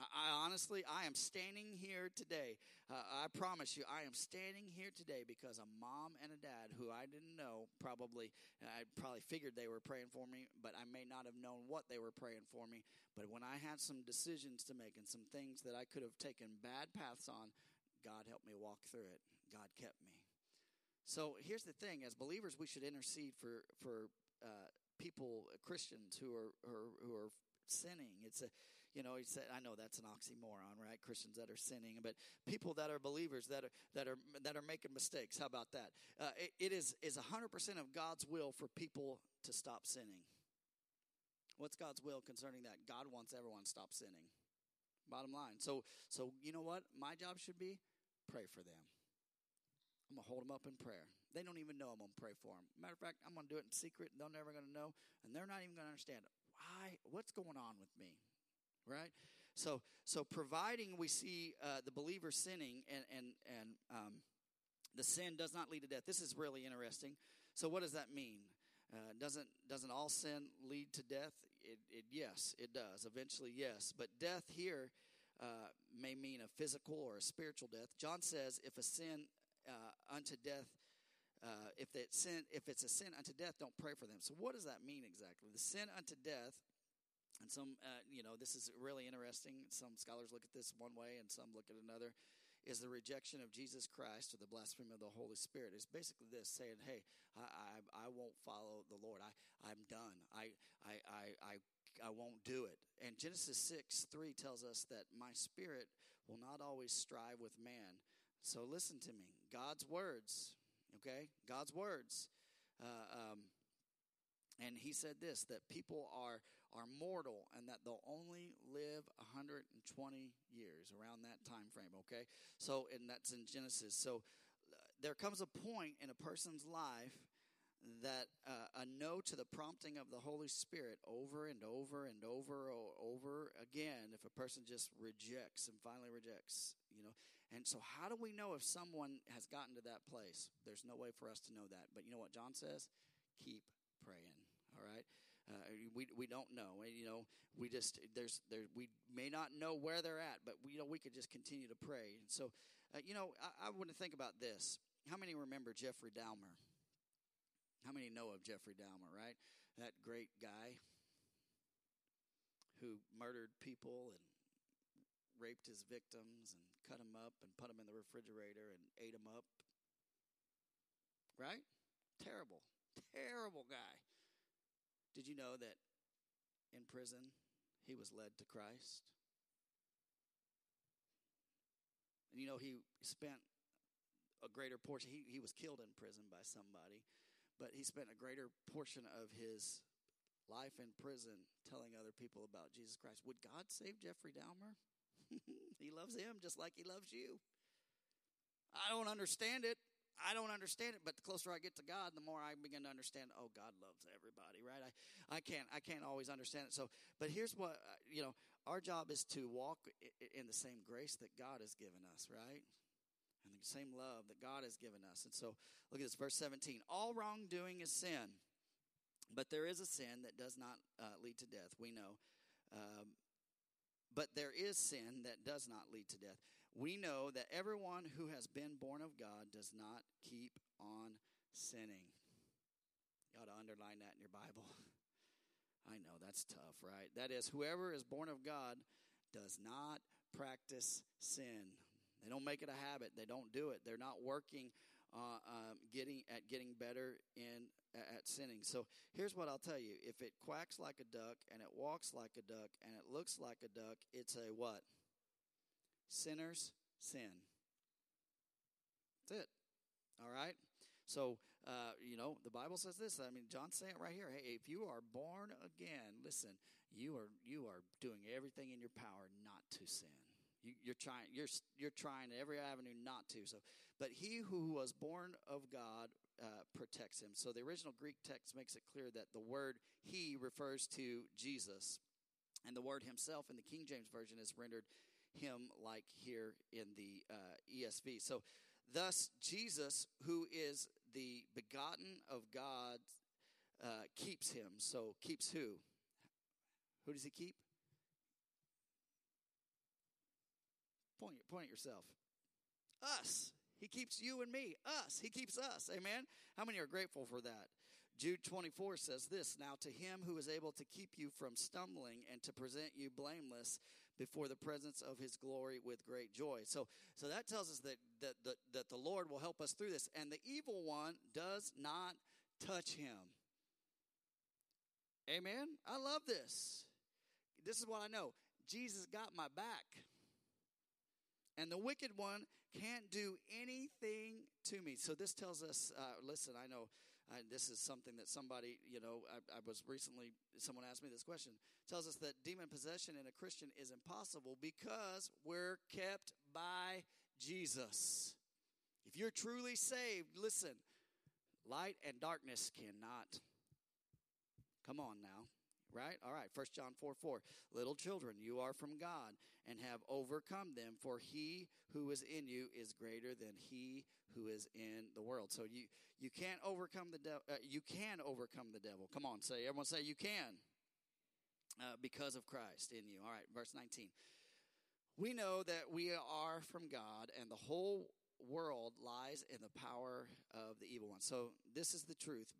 I, honestly, I am standing here today. Uh, I promise you, I am standing here today because a mom and a dad who I didn't know probably, I probably figured they were praying for me, but I may not have known what they were praying for me. But when I had some decisions to make and some things that I could have taken bad paths on, God helped me walk through it. God kept me. So here's the thing: as believers, we should intercede for for uh, people, Christians who are, who are who are sinning. It's a you know, he said, I know that's an oxymoron, right? Christians that are sinning, but people that are believers that are that are that are making mistakes. How about that? Uh, it, it is is hundred percent of God's will for people to stop sinning. What's God's will concerning that? God wants everyone to stop sinning. Bottom line. So so you know what? My job should be pray for them. I'm gonna hold them up in prayer. They don't even know I'm gonna pray for them. Matter of fact, I'm gonna do it in secret. They're never gonna know, and they're not even gonna understand why. What's going on with me? Right? So, so providing we see uh, the believer sinning and and and um, the sin does not lead to death. This is really interesting. So, what does that mean? Uh, doesn't doesn't all sin lead to death? It, it, yes, it does. Eventually, yes. But death here uh, may mean a physical or a spiritual death. John says, if a sin uh, unto death uh, if it's sin, if it's a sin unto death, don't pray for them. So what does that mean exactly? The sin unto death, and some, uh, you know, this is really interesting. Some scholars look at this one way, and some look at another. Is the rejection of Jesus Christ or the blasphemy of the Holy Spirit? It's basically this saying, "Hey, I, I, I won't follow the Lord. I, I'm done. I, I, I, I, I won't do it." And Genesis six three tells us that my spirit will not always strive with man. So listen to me. God's words Okay, God's words. Uh, um, and he said this that people are are mortal and that they'll only live 120 years around that time frame okay so and that's in genesis so uh, there comes a point in a person's life that uh, a no to the prompting of the holy spirit over and over and over and over again if a person just rejects and finally rejects you know and so, how do we know if someone has gotten to that place? There's no way for us to know that. But you know what John says? Keep praying. All right. Uh, we we don't know. And, You know, we just there's there we may not know where they're at, but we you know we could just continue to pray. And so, uh, you know, I, I want to think about this. How many remember Jeffrey Dahmer? How many know of Jeffrey Dahmer? Right, that great guy who murdered people and raped his victims and cut them up and put them in the refrigerator and ate them up. Right? Terrible, terrible guy. Did you know that in prison he was led to Christ? And you know, he spent a greater portion, he, he was killed in prison by somebody, but he spent a greater portion of his life in prison telling other people about Jesus Christ. Would God save Jeffrey Dahmer? [laughs] he loves him just like he loves you. I don't understand it. I don't understand it, but the closer I get to God, the more I begin to understand. Oh, God loves everybody, right? I, I can't, I can't always understand it. So, but here's what uh, you know: our job is to walk in the same grace that God has given us, right? And the same love that God has given us. And so, look at this, verse 17: All wrongdoing is sin, but there is a sin that does not uh, lead to death. We know. Um, but there is sin that does not lead to death. We know that everyone who has been born of God does not keep on sinning. You ought to underline that in your Bible. [laughs] I know that's tough, right? That is, whoever is born of God does not practice sin. They don't make it a habit. They don't do it. They're not working uh, um, getting at getting better in at sinning. So here's what I'll tell you: if it quacks like a duck and it walks like a duck and it looks like a duck, it's a what? Sinners sin. That's it. All right. So uh, you know the Bible says this. I mean, John's saying it right here. Hey, if you are born again, listen. You are you are doing everything in your power not to sin. You, are trying. You're you're trying every avenue not to. So, but he who was born of God uh, protects him. So the original Greek text makes it clear that the word "he" refers to Jesus, and the word "himself" in the King James version is rendered "him," like here in the uh, ESV. So, thus Jesus, who is the begotten of God, uh, keeps him. So keeps who? Who does he keep? Point, point at yourself. Us. He keeps you and me. Us. He keeps us. Amen. How many are grateful for that? Jude 24 says this Now to him who is able to keep you from stumbling and to present you blameless before the presence of his glory with great joy. So, so that tells us that, that, that, that the Lord will help us through this. And the evil one does not touch him. Amen. I love this. This is what I know Jesus got my back. And the wicked one can't do anything to me. So this tells us uh, listen, I know uh, this is something that somebody, you know, I, I, was recently, someone asked me this question, tells us that demon possession in a Christian is impossible because we're kept by Jesus. If you're truly saved, listen, light and darkness cannot. Come on now right? All right, First John 4 4. Little children, you are from God and have overcome them, for he who is in you is greater than he who is in the world. So you, you can't overcome the devil. Uh, you can overcome the devil. Come on, say, everyone say, you can. Uh, because of Christ in you. All right, verse 19. We know that we are from God, and the whole world lies in the power of the evil one. So this is the truth.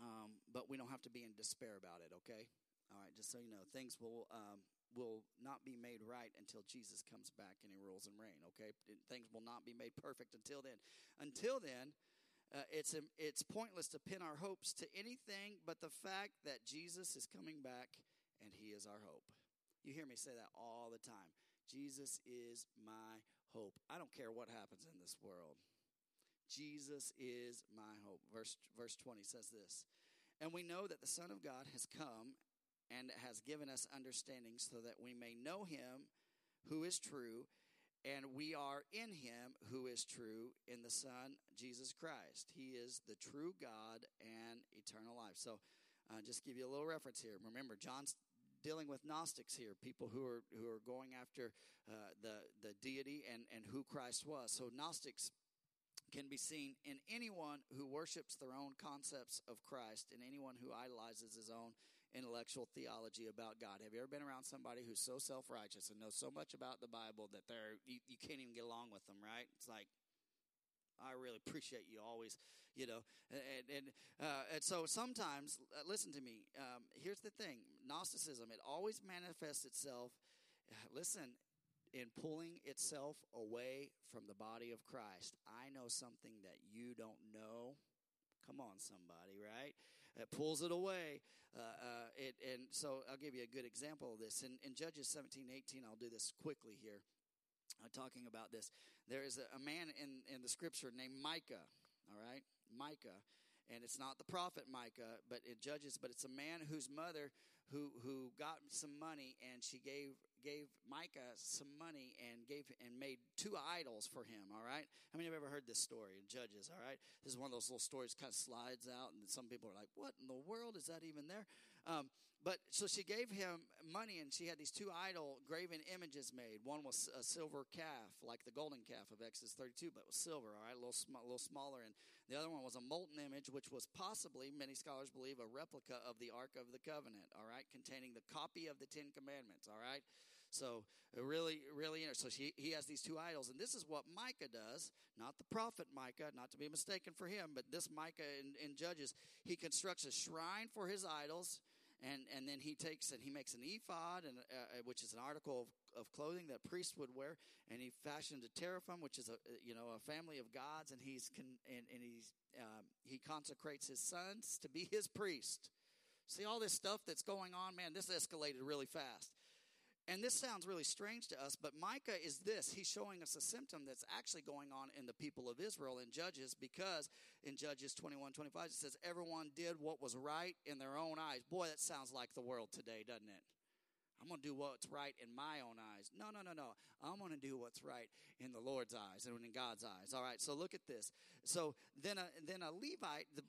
Um, but we don't have to be in despair about it, okay? All right, just so you know, things will um, will not be made right until Jesus comes back and he rules and reign, okay? Things will not be made perfect until then. Until then, uh, it's it's pointless to pin our hopes to anything but the fact that Jesus is coming back and he is our hope. You hear me say that all the time. Jesus is my hope. I don't care what happens in this world. Jesus is my hope. Verse verse 20 says this. And we know that the Son of God has come and has given us understanding so that we may know him who is true and we are in him who is true in the son jesus christ he is the true god and eternal life so uh, just give you a little reference here remember john's dealing with gnostics here people who are who are going after uh, the the deity and and who christ was so gnostics can be seen in anyone who worships their own concepts of Christ and anyone who idolizes his own intellectual theology about God. Have you ever been around somebody who's so self righteous and knows so much about the Bible that they're you, you can't even get along with them, right? It's like I really appreciate you always, you know. And and, uh, and so sometimes, uh, listen to me. Um, here's the thing: Gnosticism. It always manifests itself. [sighs] Listen, in pulling itself away from the body of Christ. I know something that you don't know. Come on, somebody, right? It pulls it away. Uh, uh, it, and so I'll give you a good example of this. In, in Judges 17, 18, I'll do this quickly here, uh, talking about this. There is a, a man in, in the scripture named Micah, all right? Micah and it's not the prophet Micah, but it judges. But it's a man whose mother who who got some money, and she gave gave Micah some money and gave and made two idols for him. All right, how many have ever heard this story in Judges? All right, this is one of those little stories kind of slides out, and some people are like, "What in the world is that even there?" Um, but so she gave him money, and she had these two idol graven images made. One was a silver calf, like the golden calf of Exodus 32, but it was silver, all right, a little, sm- little smaller. And the other one was a molten image, which was possibly, many scholars believe, a replica of the Ark of the Covenant, all right, containing the copy of the Ten Commandments, all right. So really, really interesting. So she, he has these two idols, and this is what Micah does. Not the prophet Micah, not to be mistaken for him, but this Micah in, in Judges. He constructs a shrine for his idols and and then he takes and he makes an ephod, and uh, uh, which is an article of, of clothing that priests would wear, and he fashioned a teraphim, which is a uh, you know a family of gods, and he's con, and, and he's um, he consecrates his sons to be his priest. See all this stuff that's going on, man. This escalated really fast. And this sounds really strange to us, but Micah is this. He's showing us a symptom that's actually going on in the people of Israel in Judges because in Judges 21 25 it says, Everyone did what was right in their own eyes. Boy, that sounds like the world today, doesn't it? I'm going to do what's right in my own eyes. No, no, no, no. I'm going to do what's right in the Lord's eyes and in God's eyes. All right, so look at this. So then a, then a Levite, the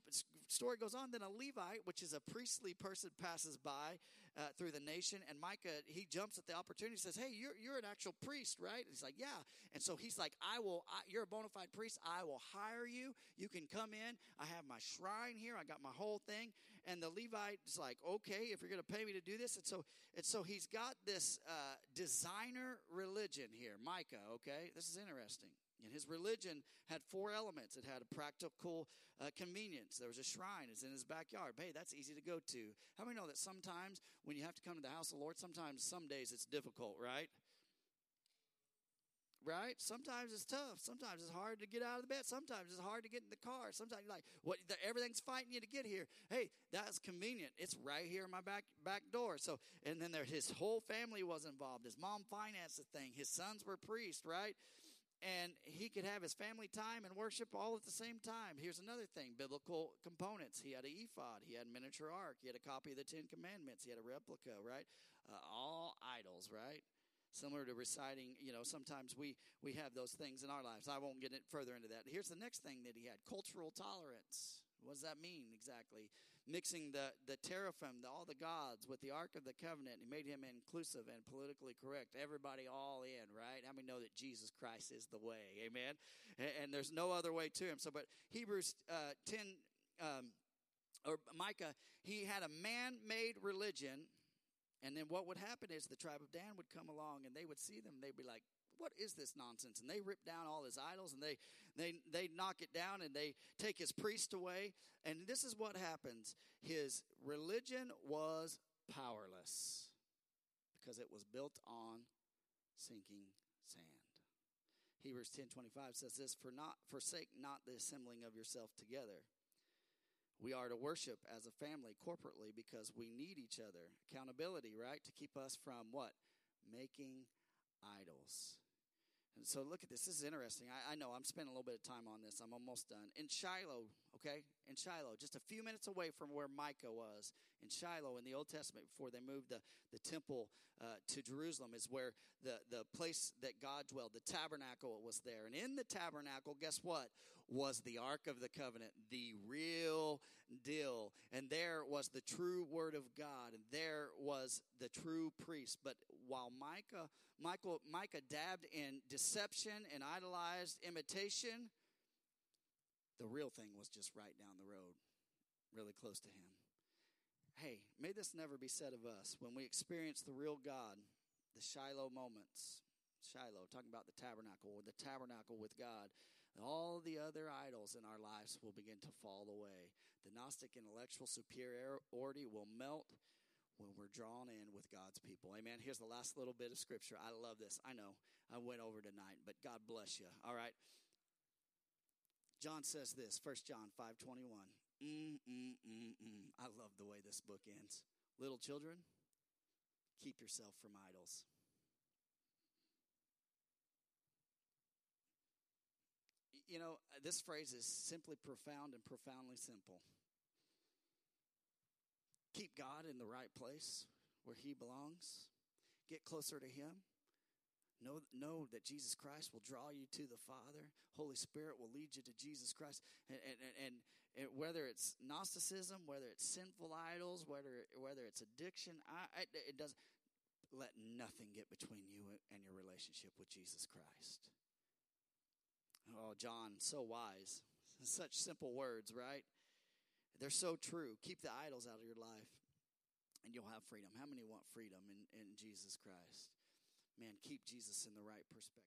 story goes on, then a Levite, which is a priestly person, passes by uh, through the nation. And Micah, he jumps at the opportunity, says, Hey, you're, you're an actual priest, right? And he's like, Yeah. And so he's like, I will, I, you're a bona fide priest. I will hire you. You can come in. I have my shrine here. I got my whole thing. And the Levite is like, Okay, if you're going to pay me to do this. And so, and so he's got this uh, designer religion here, Micah, okay? This is interesting. And his religion had four elements. It had a practical uh, convenience. There was a shrine. It's in his backyard. Hey, that's easy to go to. How many know that sometimes when you have to come to the house of the Lord, sometimes, some days it's difficult, right? Right? Sometimes it's tough. Sometimes it's hard to get out of the bed. Sometimes it's hard to get in the car. Sometimes you're like, what? The, everything's fighting you to get here. Hey, that's convenient. It's right here in my back back door. So, and then there, his whole family was involved. His mom financed the thing. His sons were priests, right? And he could have his family time and worship all at the same time. Here's another thing biblical components. He had an ephod, he had a miniature ark, he had a copy of the Ten Commandments, he had a replica, right? Uh, all idols, right? Similar to reciting, you know, sometimes we, we have those things in our lives. I won't get it further into that. Here's the next thing that he had cultural tolerance. What does that mean exactly? Mixing the, the teraphim, the, all the gods, with the Ark of the Covenant. He made him inclusive and politically correct. Everybody all in, right? How many know that Jesus Christ is the way? Amen? And, and there's no other way to him. So, but Hebrews uh, 10, um, or Micah, he had a man made religion. And then what would happen is the tribe of Dan would come along and they would see them. They'd be like, what is this nonsense? And they rip down all his idols and they, they, they knock it down and they take his priest away. And this is what happens his religion was powerless because it was built on sinking sand. Hebrews 10:25 says this for not forsake not the assembling of yourself together. We are to worship as a family corporately because we need each other. Accountability, right? To keep us from what? Making idols. And so look at this. This is interesting. I, I, know I'm spending a little bit of time on this. I'm almost done. In Shiloh, okay? In Shiloh, just a few minutes away from where Micah was, in Shiloh in the Old Testament, before they moved the, the temple uh, to Jerusalem, is where the, the place that God dwelled, the tabernacle was there. And in the tabernacle, guess what? Was the Ark of the Covenant, the real deal. And there was the true Word of God, and there was the true priest. But while Micah Michael, Micah dabbed in deception and idolized imitation. The real thing was just right down the road, really close to him. Hey, may this never be said of us. When we experience the real God, the Shiloh moments, Shiloh, talking about the tabernacle, or the tabernacle with God, all the other idols in our lives will begin to fall away. The Gnostic intellectual superiority will melt when we're drawn in with God's people. Amen. Here's the last little bit of scripture. I love this. I know I went over tonight, but God bless you. All right. John says this, 1 John 5 21. Mm, mm, mm, mm. I love the way this book ends. Little children, keep yourself from idols. You know, this phrase is simply profound and profoundly simple keep God in the right place where He belongs, get closer to Him. Know, know that Jesus Christ will draw you to the Father. Holy Spirit will lead you to Jesus Christ. And, and, and, and whether it's Gnosticism, whether it's sinful idols, whether, whether it's addiction, I, it doesn't. Let nothing get between you and your relationship with Jesus Christ. Oh, John, so wise. Such simple words, right? They're so true. Keep the idols out of your life and you'll have freedom. How many want freedom in, in Jesus Christ? Man, keep Jesus in the right perspective.